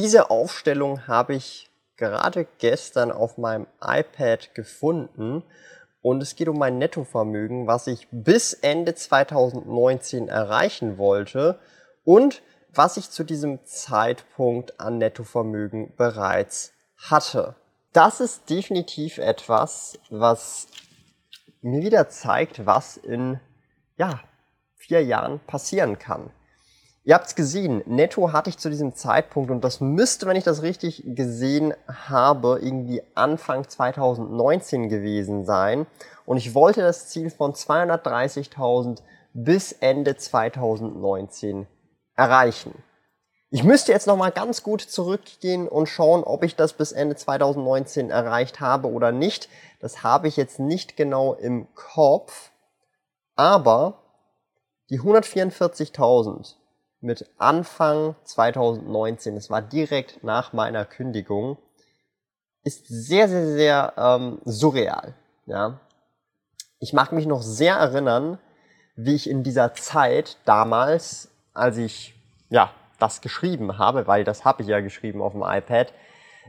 Diese Aufstellung habe ich gerade gestern auf meinem iPad gefunden und es geht um mein Nettovermögen, was ich bis Ende 2019 erreichen wollte und was ich zu diesem Zeitpunkt an Nettovermögen bereits hatte. Das ist definitiv etwas, was mir wieder zeigt, was in ja, vier Jahren passieren kann. Ihr habt es gesehen, netto hatte ich zu diesem Zeitpunkt, und das müsste, wenn ich das richtig gesehen habe, irgendwie Anfang 2019 gewesen sein. Und ich wollte das Ziel von 230.000 bis Ende 2019 erreichen. Ich müsste jetzt nochmal ganz gut zurückgehen und schauen, ob ich das bis Ende 2019 erreicht habe oder nicht. Das habe ich jetzt nicht genau im Kopf. Aber die 144.000 mit Anfang 2019, es war direkt nach meiner Kündigung, ist sehr, sehr, sehr ähm, surreal. Ja? Ich mag mich noch sehr erinnern, wie ich in dieser Zeit damals, als ich ja das geschrieben habe, weil das habe ich ja geschrieben auf dem iPad,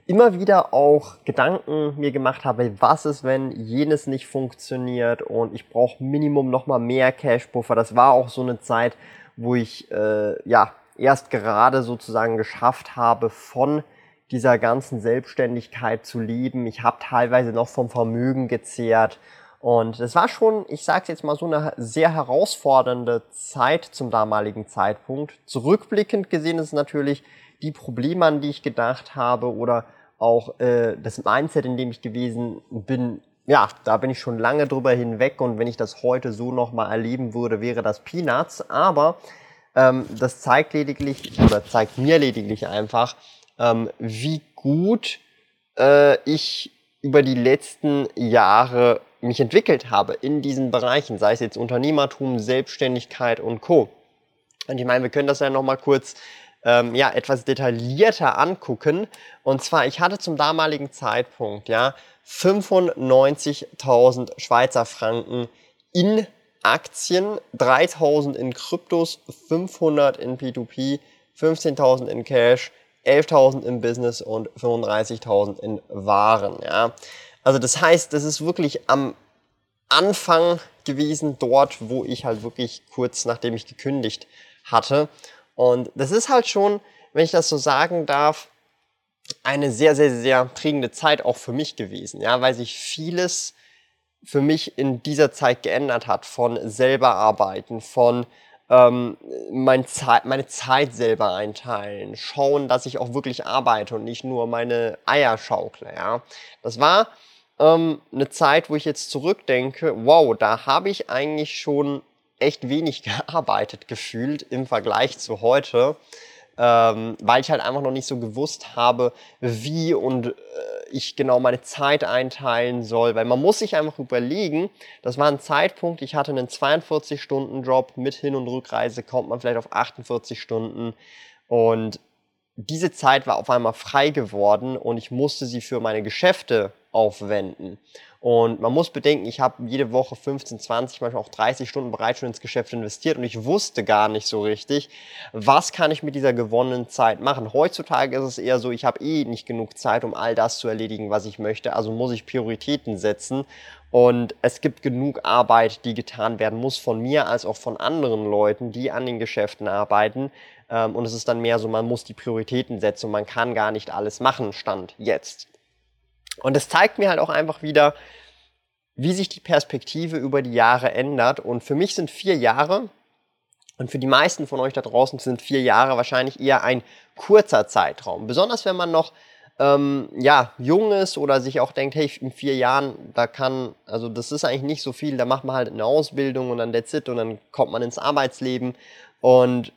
immer wieder auch Gedanken mir gemacht habe, was ist, wenn jenes nicht funktioniert und ich brauche Minimum nochmal mehr Cash-Puffer. Das war auch so eine Zeit, wo ich äh, ja erst gerade sozusagen geschafft habe, von dieser ganzen Selbstständigkeit zu leben. Ich habe teilweise noch vom Vermögen gezehrt. Und es war schon, ich sage es jetzt mal so, eine sehr herausfordernde Zeit zum damaligen Zeitpunkt. Zurückblickend gesehen ist natürlich die Probleme, an die ich gedacht habe oder auch äh, das Mindset, in dem ich gewesen bin, ja, da bin ich schon lange drüber hinweg und wenn ich das heute so nochmal erleben würde, wäre das Peanuts. Aber ähm, das zeigt lediglich oder zeigt mir lediglich einfach, ähm, wie gut äh, ich über die letzten Jahre mich entwickelt habe in diesen Bereichen, sei es jetzt Unternehmertum, Selbstständigkeit und Co. Und ich meine, wir können das ja nochmal kurz ähm, ja, etwas detaillierter angucken. Und zwar, ich hatte zum damaligen Zeitpunkt ja 95.000 Schweizer Franken in Aktien, 3.000 in Kryptos, 500 in P2P, 15.000 in Cash, 11.000 im Business und 35.000 in Waren. Ja. Also das heißt, das ist wirklich am Anfang gewesen, dort, wo ich halt wirklich kurz nachdem ich gekündigt hatte. Und das ist halt schon, wenn ich das so sagen darf, eine sehr, sehr, sehr prägende Zeit auch für mich gewesen, ja, weil sich vieles für mich in dieser Zeit geändert hat, von selber arbeiten, von ähm, mein Zeit, meine Zeit selber einteilen, schauen, dass ich auch wirklich arbeite und nicht nur meine Eier schaukle, ja. Das war ähm, eine Zeit, wo ich jetzt zurückdenke, wow, da habe ich eigentlich schon echt wenig gearbeitet gefühlt im Vergleich zu heute ähm, weil ich halt einfach noch nicht so gewusst habe, wie und äh, ich genau meine Zeit einteilen soll, weil man muss sich einfach überlegen, das war ein Zeitpunkt, ich hatte einen 42-Stunden-Job mit Hin- und Rückreise, kommt man vielleicht auf 48 Stunden. Und diese Zeit war auf einmal frei geworden und ich musste sie für meine Geschäfte aufwenden. Und man muss bedenken, ich habe jede Woche 15, 20, manchmal auch 30 Stunden bereits schon ins Geschäft investiert und ich wusste gar nicht so richtig, was kann ich mit dieser gewonnenen Zeit machen. Heutzutage ist es eher so, ich habe eh nicht genug Zeit, um all das zu erledigen, was ich möchte, also muss ich Prioritäten setzen und es gibt genug Arbeit, die getan werden muss von mir als auch von anderen Leuten, die an den Geschäften arbeiten. Ähm, und es ist dann mehr so, man muss die Prioritäten setzen und man kann gar nicht alles machen, stand jetzt. Und es zeigt mir halt auch einfach wieder, wie sich die Perspektive über die Jahre ändert. Und für mich sind vier Jahre, und für die meisten von euch da draußen sind vier Jahre wahrscheinlich eher ein kurzer Zeitraum. Besonders wenn man noch ähm, ja, jung ist oder sich auch denkt, hey, in vier Jahren, da kann, also das ist eigentlich nicht so viel, da macht man halt eine Ausbildung und dann that's it und dann kommt man ins Arbeitsleben. Und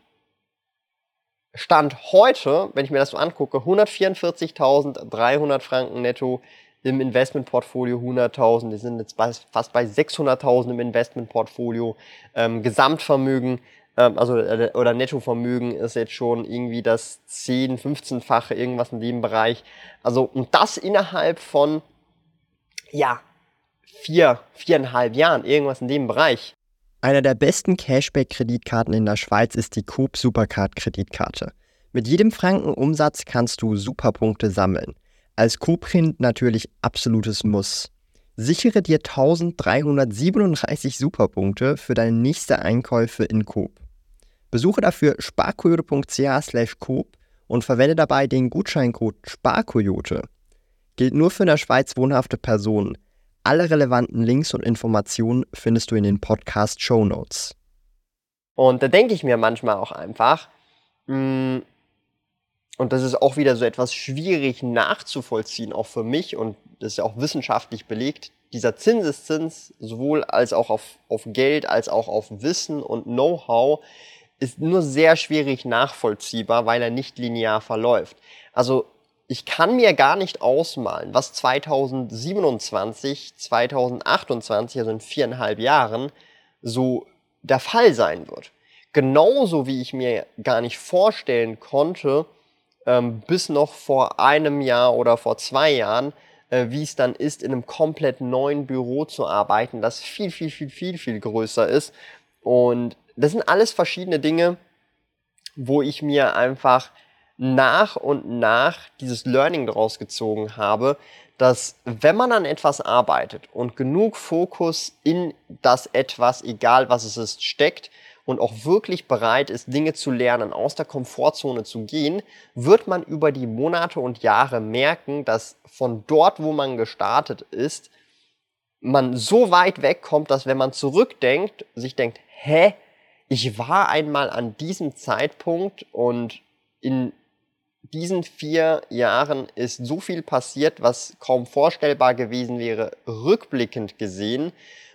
Stand heute, wenn ich mir das so angucke, 144.300 Franken netto im Investmentportfolio 100.000. Wir sind jetzt fast bei 600.000 im Investmentportfolio. Ähm, Gesamtvermögen, ähm, also äh, oder Nettovermögen ist jetzt schon irgendwie das 10, 15-fache, irgendwas in dem Bereich. Also und das innerhalb von, ja, vier, viereinhalb Jahren, irgendwas in dem Bereich. Einer der besten Cashback-Kreditkarten in der Schweiz ist die Coop Supercard-Kreditkarte. Mit jedem Franken Umsatz kannst du Superpunkte sammeln. Als Coop-Kind natürlich absolutes Muss. Sichere dir 1337 Superpunkte für deine nächste Einkäufe in Coop. Besuche dafür sparkoyote.ch Coop und verwende dabei den Gutscheincode SPARKOYOTE. Gilt nur für in der Schweiz wohnhafte Personen. Alle relevanten Links und Informationen findest du in den Podcast Show Notes. Und da denke ich mir manchmal auch einfach, mh, mm, und das ist auch wieder so etwas schwierig nachzuvollziehen, auch für mich, und das ist ja auch wissenschaftlich belegt, dieser Zinseszins, sowohl als auch auf, auf Geld, als auch auf Wissen und Know-how, ist nur sehr schwierig nachvollziehbar, weil er nicht linear verläuft. Also ich kann mir gar nicht ausmalen, was 2027, 2028, also in viereinhalb Jahren, so der Fall sein wird. Genauso wie ich mir gar nicht vorstellen konnte, ähm, bis noch vor einem Jahr oder vor zwei Jahren, äh, wie es dann ist, in einem komplett neuen Büro zu arbeiten, das viel, viel, viel, viel, viel größer ist. Und das sind alles verschiedene Dinge, wo ich mir einfach nach und nach dieses Learning daraus gezogen habe, dass wenn man an etwas arbeitet und genug Fokus in das etwas, egal was es ist, steckt und auch wirklich bereit ist, Dinge zu lernen, aus der Komfortzone zu gehen, wird man über die Monate und Jahre merken, dass von dort, wo man gestartet ist, man so weit wegkommt, dass wenn man zurückdenkt, sich denkt, hä, ich war einmal an diesem Zeitpunkt und in diesen vier Jahren ist so viel passiert, was kaum vorstellbar gewesen wäre, rückblickend gesehen.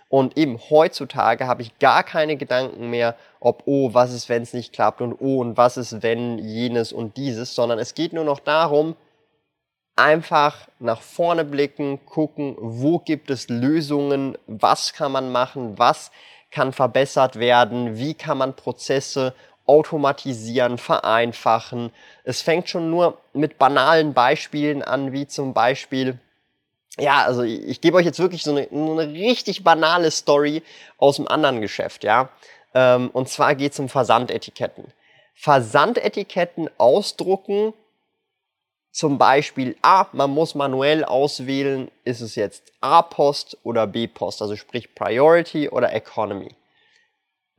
Und eben heutzutage habe ich gar keine Gedanken mehr, ob, oh, was ist, wenn es nicht klappt und oh, und was ist, wenn jenes und dieses, sondern es geht nur noch darum, einfach nach vorne blicken, gucken, wo gibt es Lösungen, was kann man machen, was kann verbessert werden, wie kann man Prozesse automatisieren, vereinfachen. Es fängt schon nur mit banalen Beispielen an, wie zum Beispiel, ja, also ich, ich gebe euch jetzt wirklich so eine, eine, richtig banale Story aus dem anderen Geschäft, ja. Ähm, und zwar geht es um Versandetiketten. Versandetiketten ausdrucken, zum Beispiel, ah, man muss manuell auswählen, ist es jetzt A-Post oder B-Post, also sprich Priority oder Economy.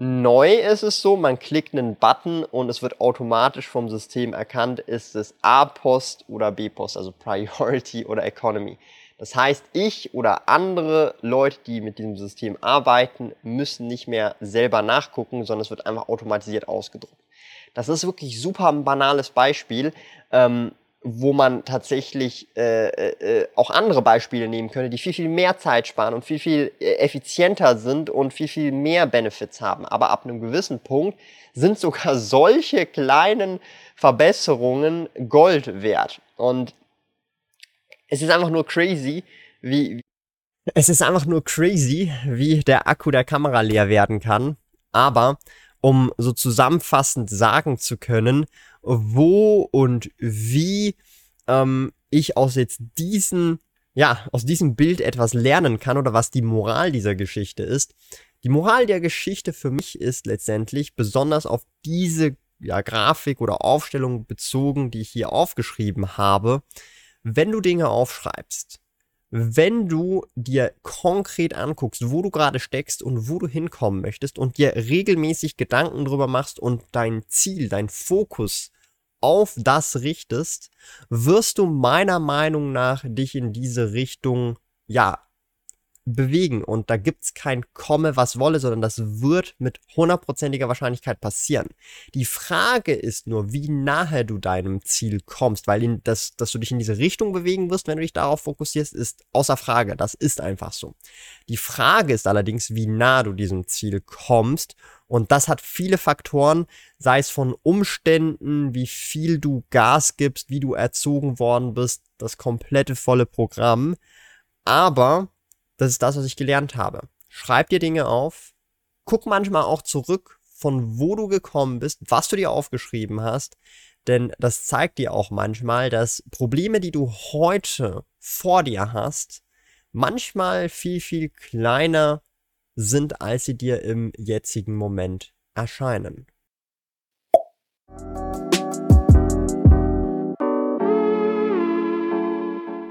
Neu ist es so, man klickt einen Button und es wird automatisch vom System erkannt, ist es A-Post oder B-Post, also Priority oder Economy. Das heißt, ich oder andere Leute, die mit diesem System arbeiten, müssen nicht mehr selber nachgucken, sondern es wird einfach automatisiert ausgedruckt. Das ist wirklich super ein banales Beispiel. Ähm, wo man tatsächlich äh, äh, auch andere Beispiele nehmen könnte, die viel, viel mehr Zeit sparen und viel, viel äh, effizienter sind und viel, viel mehr Benefits haben. Aber ab einem gewissen Punkt sind sogar solche kleinen Verbesserungen Gold wert. Und es ist einfach nur crazy, wie. Es ist einfach nur crazy, wie der Akku der Kamera leer werden kann. Aber um so zusammenfassend sagen zu können, wo und wie ähm, ich aus jetzt diesen, ja, aus diesem Bild etwas lernen kann oder was die Moral dieser Geschichte ist. Die Moral der Geschichte für mich ist letztendlich besonders auf diese ja, Grafik oder Aufstellung bezogen, die ich hier aufgeschrieben habe. Wenn du Dinge aufschreibst, wenn du dir konkret anguckst, wo du gerade steckst und wo du hinkommen möchtest und dir regelmäßig Gedanken drüber machst und dein Ziel, dein Fokus auf das richtest, wirst du meiner Meinung nach dich in diese Richtung, ja, bewegen und da gibt's kein Komme, was wolle, sondern das wird mit hundertprozentiger Wahrscheinlichkeit passieren. Die Frage ist nur, wie nahe du deinem Ziel kommst, weil in, das, dass du dich in diese Richtung bewegen wirst, wenn du dich darauf fokussierst, ist außer Frage. Das ist einfach so. Die Frage ist allerdings, wie nah du diesem Ziel kommst Und das hat viele Faktoren, sei es von Umständen, wie viel du Gas gibst, wie du erzogen worden bist, das komplette volle Programm. Aber das ist das, was ich gelernt habe. Schreib dir Dinge auf, guck manchmal auch zurück, von wo du gekommen bist, was du dir aufgeschrieben hast, denn das zeigt dir auch manchmal, dass Probleme, die du heute vor dir hast, manchmal viel, viel kleiner sind, als sie dir im jetzigen Moment erscheinen.